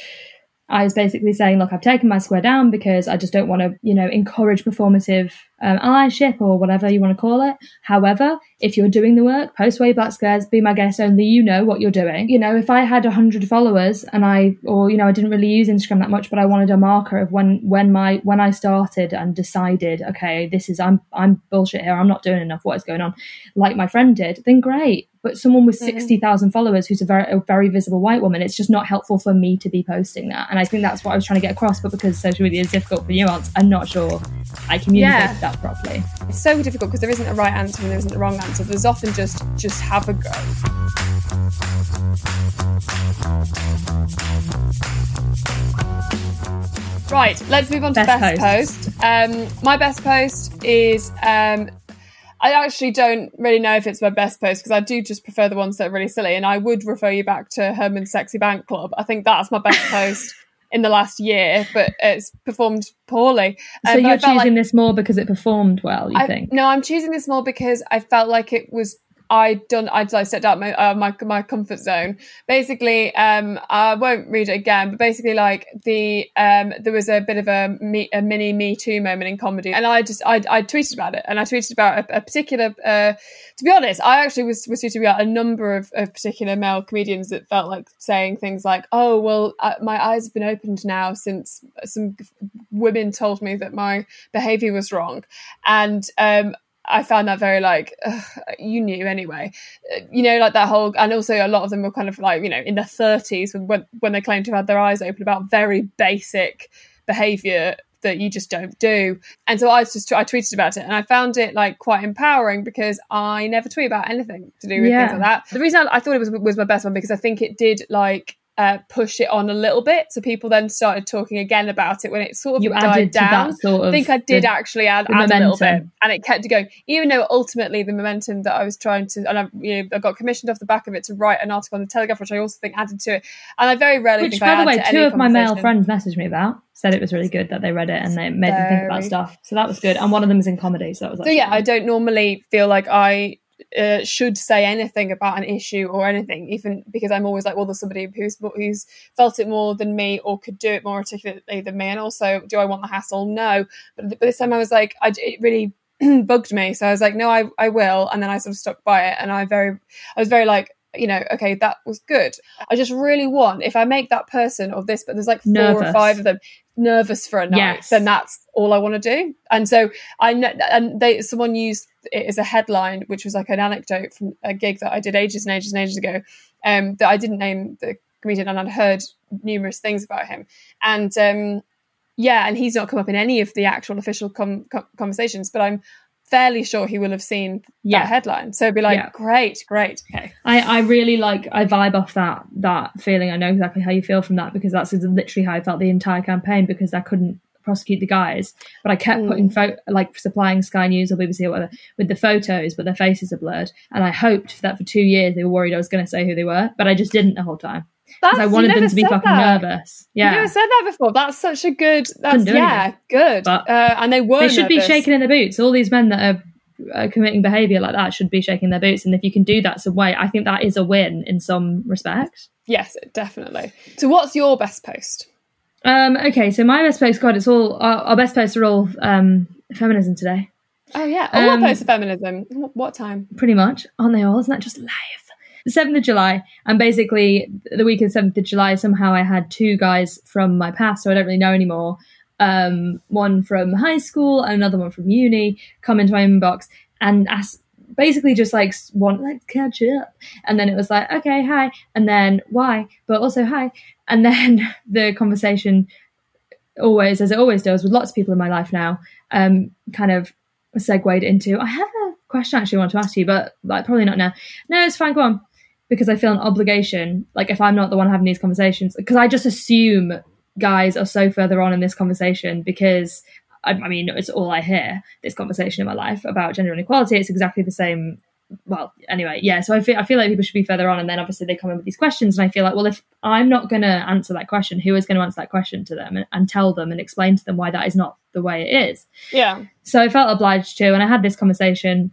I was basically saying, look, I've taken my square down because I just don't want to, you know, encourage performative um, allyship or whatever you want to call it. However, if you're doing the work, post way black squares, be my guest. Only you know what you're doing. You know, if I had hundred followers and I, or you know, I didn't really use Instagram that much, but I wanted a marker of when when my when I started and decided, okay, this is I'm I'm bullshit here. I'm not doing enough. What is going on? Like my friend did, then great. But someone with sixty thousand followers who's a very a very visible white woman, it's just not helpful for me to be posting that. And I think that's what I was trying to get across. But because social media is difficult for nuance, I'm not sure I communicated Yeah. that properly. it's so difficult because there isn't a right answer and there isn't a wrong answer there's often just just have a go Right, let's move on to Best best, post. Um, my best post is um, I actually don't really know if it's my best post because I do just prefer the ones that are really silly, and I would refer you back to Herman's Sexy Bank Club. I think that's my best post in the last year, but it's performed poorly. So Um, you're choosing like- this more because it performed well, you I- think? No, I'm choosing this more because I felt like it was I done I, stepped out my, uh, my my comfort zone. Basically, um, I won't read it again, but basically, like the um, there was a bit of a, me, a mini Me Too moment in comedy, and I just I, I tweeted about it, and I tweeted about a, a particular. Uh, to be honest, I actually was was tweeting about a number of, of particular male comedians that felt like saying things like, "Oh, well, uh, my eyes have been opened now since some women told me that my behavior was wrong," and um, I found that very like ugh, you knew anyway, you know, like that whole, and also a lot of them were kind of like you know in their thirties when when they claimed to have had their eyes open about very basic behavior that you just don't do. And so I just I tweeted about it, and I found it like quite empowering because I never tweet about anything to do with Yeah. things like that. The reason I, I thought it was was my best one because I think it did like. Uh, push it on a little bit, so people then started talking again about it when it sort of You died down. sort of. I think I did the- actually add, add a little bit, and it kept going. Even though ultimately the momentum that I was trying to, and I, you know, I got commissioned off the back of it to write an article on the Telegraph, which I also think added to it. And I very rarely Which, by the way, two of my male friends messaged me about. Said it was really good that they read it and they made them think about stuff. So that was good. And one of them is in comedy, so that was. So yeah, I don't normally feel like I uh, should say anything about an issue or anything, even because I'm always like, well, there's somebody who's who's felt it more than me or could do it more articulately than me, and also, do I want the hassle? No, but, but this time I was like, I, it really bugged me, so I was like, no, I I will, and then I sort of stuck by it, and I very, I was very like. You know, okay, that was good. I just really want if I make that person of this, but there's like four or five of them nervous for a night, Yes. then that's all I want to do. And so I know, and they someone used it as a headline, which was like an anecdote from a gig that I did ages and ages and ages ago. Um, that I didn't name the comedian, and I'd heard numerous things about him. And um, yeah, and he's not come up in any of the actual official com- com- conversations, but I'm fairly sure he will have seen Yeah. that headline. So it'd be like, Yeah. great, great, okay. I, I really like I vibe off that that feeling. I know exactly how you feel from that because that's literally how I felt the entire campaign because I couldn't prosecute the guys, but I kept Mm. putting pho- like supplying Sky News or BBC or whatever with the photos, but their faces are blurred. And I hoped that for two years they were worried I was going to say who they were, but I just didn't the whole time because I wanted them to be fucking that. nervous. You Yeah, never said that before. That's such a good. That's yeah, anything. good. But uh, and they were. they should be shaking in their boots. All these men that are uh, committing behaviour like that should be shaking their boots. And if you can do that some way, I think that is a win in some respect. Yes, definitely. So, what's your best post? Um, okay, so my best post, God, it's all our, our best posts are all um, feminism today, Oh yeah, oh, Um, what post of feminism? What time? pretty much, aren't they all? Isn't that just live? The seventh of July, and basically the week of the seventh of July, somehow I had two guys from my past, so I don't really know anymore. Um, one from high school and another one from uni come into my inbox and ask, basically just like want like catch up, and then it was like okay, hi, and then why, but also hi, and then the conversation always, as it always does with lots of people in my life now, um, kind of segued into I have a question I actually want to ask you, but like probably not now. No, it's fine, go on. Because I feel an obligation, like if I'm not the one having these conversations, because I just assume guys are so further on in this conversation because I, I mean it's all I hear this conversation in my life about gender inequality. It's exactly the same. Well, anyway, yeah. So I feel I feel like people should be further on, and then obviously they come in with these questions, and I feel like, well, if I'm not going to answer that question, who is going to answer that question to them and, and tell them and explain to them why that is not the way it is? Yeah, So I felt obliged to, and I had this conversation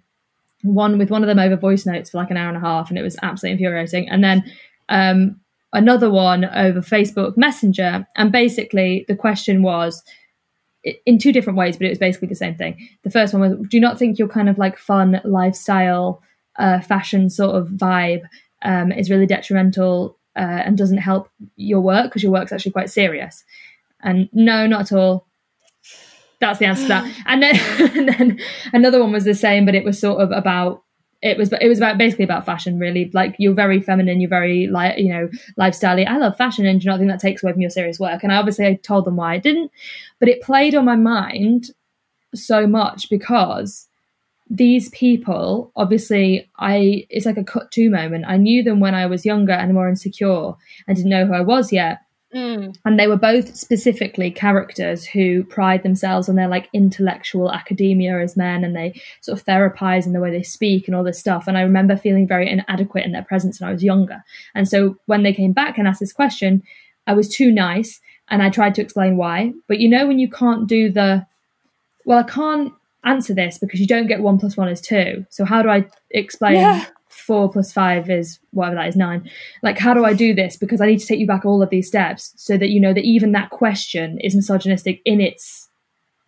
one with one of them over voice notes for like an hour and a half, and it was absolutely infuriating. And then um, another one over Facebook Messenger, and basically the question was in two different ways, but it was basically the same thing. The first one was, do you not think your kind of like fun lifestyle, uh, fashion sort of vibe um, is really detrimental uh, and doesn't help your work because your work's actually quite serious? And no, not at all. That's the answer to that. And then, and then another one was the same, but it was sort of about it was it was about basically about fashion really. Like you're very feminine you're very like you know lifestyle i love fashion and do you not think that takes away from your serious work? And i obviously I told them why i didn't but it played on my mind so much because these people obviously i it's like a cut to moment. I knew them when i was younger and more insecure and didn't know who i was yet Mm. and they were both specifically characters who pride themselves on their like intellectual academia as men and they sort of therapize in the way they speak and all this stuff and i remember feeling very inadequate in their presence when i was younger and so when they came back and asked this question i was too nice and i tried to explain why but you know when you can't do the well i can't answer this because you don't get one plus one is two so how do i explain Yeah. Four plus five is whatever that is nine. Like, how do I do this? Because I need to take you back all of these steps so that you know that even that question is misogynistic in its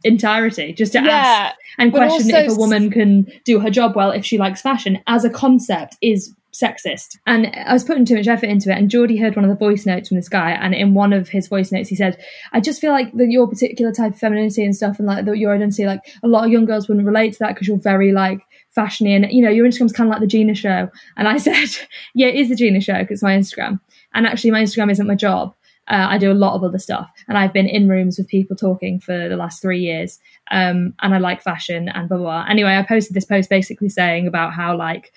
entirety. Just to Yeah, ask and question if a woman can do her job well if she likes fashion as a concept is sexist. And I was putting too much effort into it. And Geordie heard one of the voice notes from this guy, and in one of his voice notes, he said, "I just feel like that your particular type of femininity and stuff, and like that your identity, like a lot of young girls wouldn't relate to that because you're very like." fashiony and you know your instagram's kind of like the gina show and i said yeah it is the gina show because it's my instagram and actually my instagram isn't my job uh, I do a lot of other stuff, and I've been in rooms with people talking for the last three years. Um, and I like fashion and blah, blah blah. Anyway, I posted this post basically saying about how like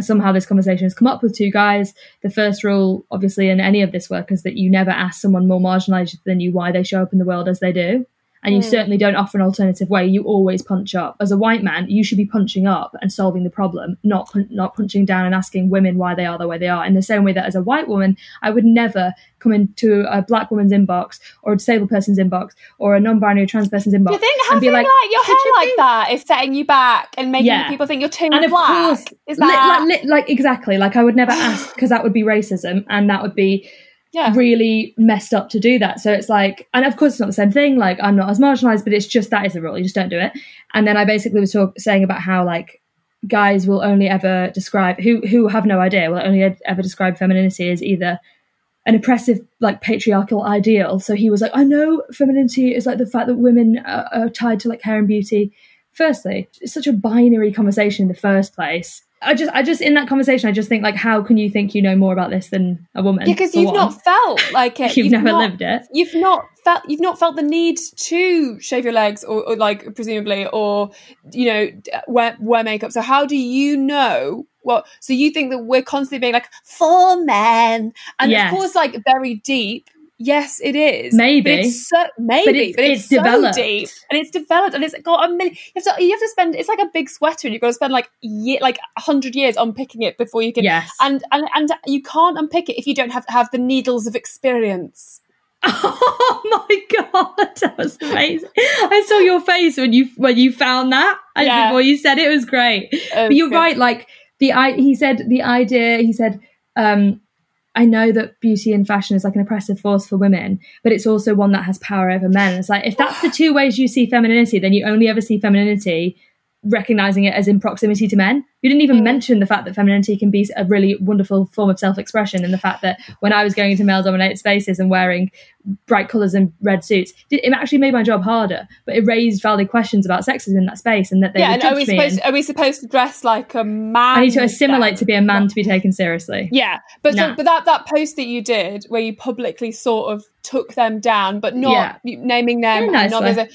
somehow this conversation has come up with two guys. The first rule, obviously, in any of this work is that you never ask someone more marginalized than you why they show up in the world as they do. And you hmm. certainly don't offer an alternative way. You always punch up. As a white man, you should be punching up and solving the problem, not pun- not punching down and asking women why they are the way they are. In the same way that as a white woman, I would never come into a black woman's inbox or a disabled person's inbox or a non-binary trans person's inbox you think and having be like, like, your "Could you hair like that is setting you back and making Yeah. people think you're too and of black? course, is li- that like, li- like exactly like I would never ask because that would be racism and that would be yeah? really messed up to do that. So it's like, and of course it's not the same thing. Like I'm not as marginalized, but it's just that is the rule. You just don't do it. And then I basically was talk- saying about how like guys will only ever describe who who have no idea will only ever describe femininity as either an oppressive like patriarchal ideal. So he was like, I know femininity is like the fact that women are, are tied to like hair and beauty. Firstly, it's such a binary conversation in the first place. I just, I just in that conversation, I just think like, how can you think you know more about this than a woman? because you've one? not felt like it. You've never not- lived it. You've not felt. You've not felt the need to shave your legs, or, or like presumably, or you know, wear wear makeup. So how do you know? What? So you think that we're constantly being like for men, and Yes. of course, like very deep. Yes, it is. Maybe. but it's so, maybe, but it's- it's, it's so developed. deep, and it's developed, and it's got a million. You have to, you have to spend. It's like a big sweater, and you've got to spend like year, like a hundred years unpicking it before you can. Yes. and and and you can't unpick it if you don't have have the needles of experience. Oh my god, that was amazing! I saw your face when you when you found that, and Yeah. before you said it, it was great. but was you're good. right. Like the I, he said the idea. He said, um, "I know that beauty and fashion is like an oppressive force for women, but it's also one that has power over men." It's like if that's the two ways you see femininity, then you only ever see femininity recognizing it as in proximity to men. You didn't even mm. mention the fact that femininity can be a really wonderful form of self-expression, and the fact that when I was going into male-dominated spaces and wearing bright colours and red suits, it it actually made my job harder. But it raised valid questions about sexism in that space, and that they yeah, and are we me. supposed and- are we supposed to dress like a man? I need to assimilate then? to be a man to be taken seriously. Yeah, but so, but that that post that you did where you publicly sort of took them down, but not Yeah. naming them. Nice not way. a- it-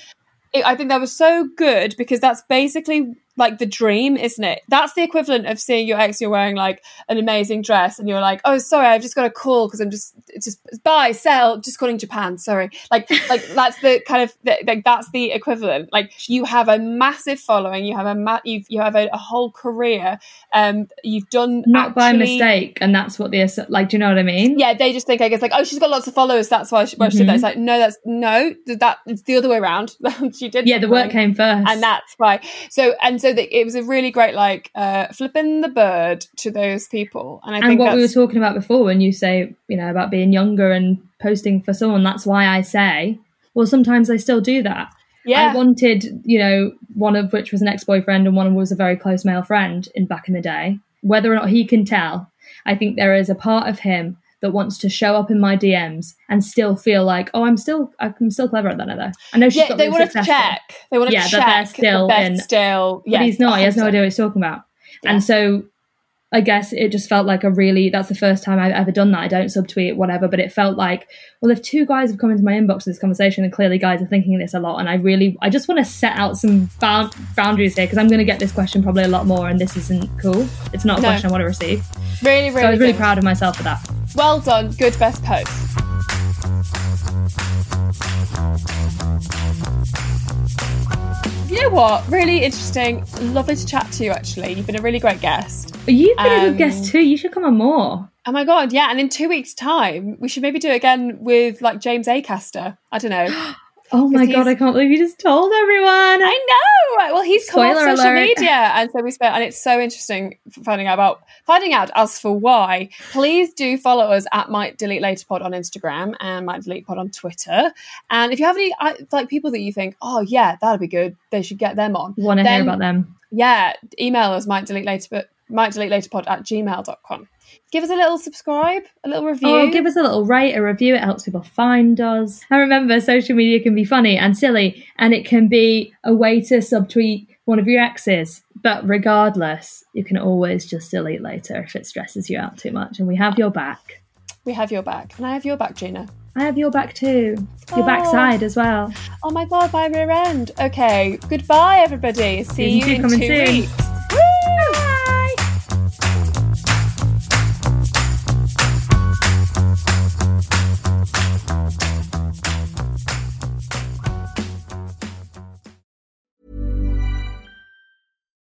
I think that was so good because that's basically like the dream, isn't it? That's the equivalent of seeing your ex. You're wearing like an amazing dress, and you're like, "Oh, sorry, I've just got a call because I'm just just buy sell, just calling Japan." Sorry, like like that's the kind of the, like that's the equivalent. Like you have a massive following, you have a ma- you've, you have a, a whole career. Um, you've done Not by mistake, and that's what the like. Do you know what I mean? yeah, they just think I guess like, oh, she's got lots of followers, that's why she, why she did that. It's like, no, that's no, that it's the other way around. she did, Yeah, the work came first, and that's why. So and so that it was a really great like uh, flipping the bird to those people, and I and think what we were talking about before when you say you know about being younger and posting for someone that's why i say well sometimes i still do that. Yeah, i wanted you know one of which was an ex-boyfriend and one was a very close male friend in back in the day. Whether or not he can tell i think there is a part of him that wants to show up in my dms and still feel like oh i'm still i'm still clever at that though i know she's yeah, got they want to check. They want to Yeah, check that they're still in- still. Yeah, he's not. He has no idea what he's talking about. Yeah. And so I guess it just felt like a really that's the first time I've ever done that. I don't subtweet whatever, but it felt like, well, if two guys have come into my inbox in this conversation, and clearly guys are thinking this a lot, and I really I just want to set out some bound, boundaries here because I'm going to get this question probably a lot more, and this isn't cool. It's not a No. question I want to receive. Really, really, So I was really good. proud of myself for that. Well done, good best post. You know what? Really interesting. Lovely to chat to you. Actually, you've been a really great guest. You've been a Um, good guest too. You should come on more. Oh my god, yeah! And in two weeks' time, we should maybe do it again with like James Acaster. I don't know. Oh my god, I can't believe you just told everyone. I know. Well, he's come off Spoiler social alert. media, and so we spent, and it's so interesting finding out about finding out as for why. Please do follow us at Might Delete Later Pod on Instagram and Might Delete Pod on Twitter. And if you have any uh, like people that you think, oh yeah, that'd be good, they should get them on. Want to hear about them? Yeah, email us might delete later, but might delete later pod at gmail.com. Give us a little subscribe, a little review. Oh, give us a little rate, a review. It helps people find us. And remember, social media can be funny and silly, and it can be a way to subtweet one of your exes. But regardless, you can always just delete later if it stresses you out too much. And we have your back. we have your back. And I have your back, Gina. I have your back too. Your Oh. backside as well. Oh my god, my rear end. Okay, goodbye everybody. See Season you two in two soon. weeks.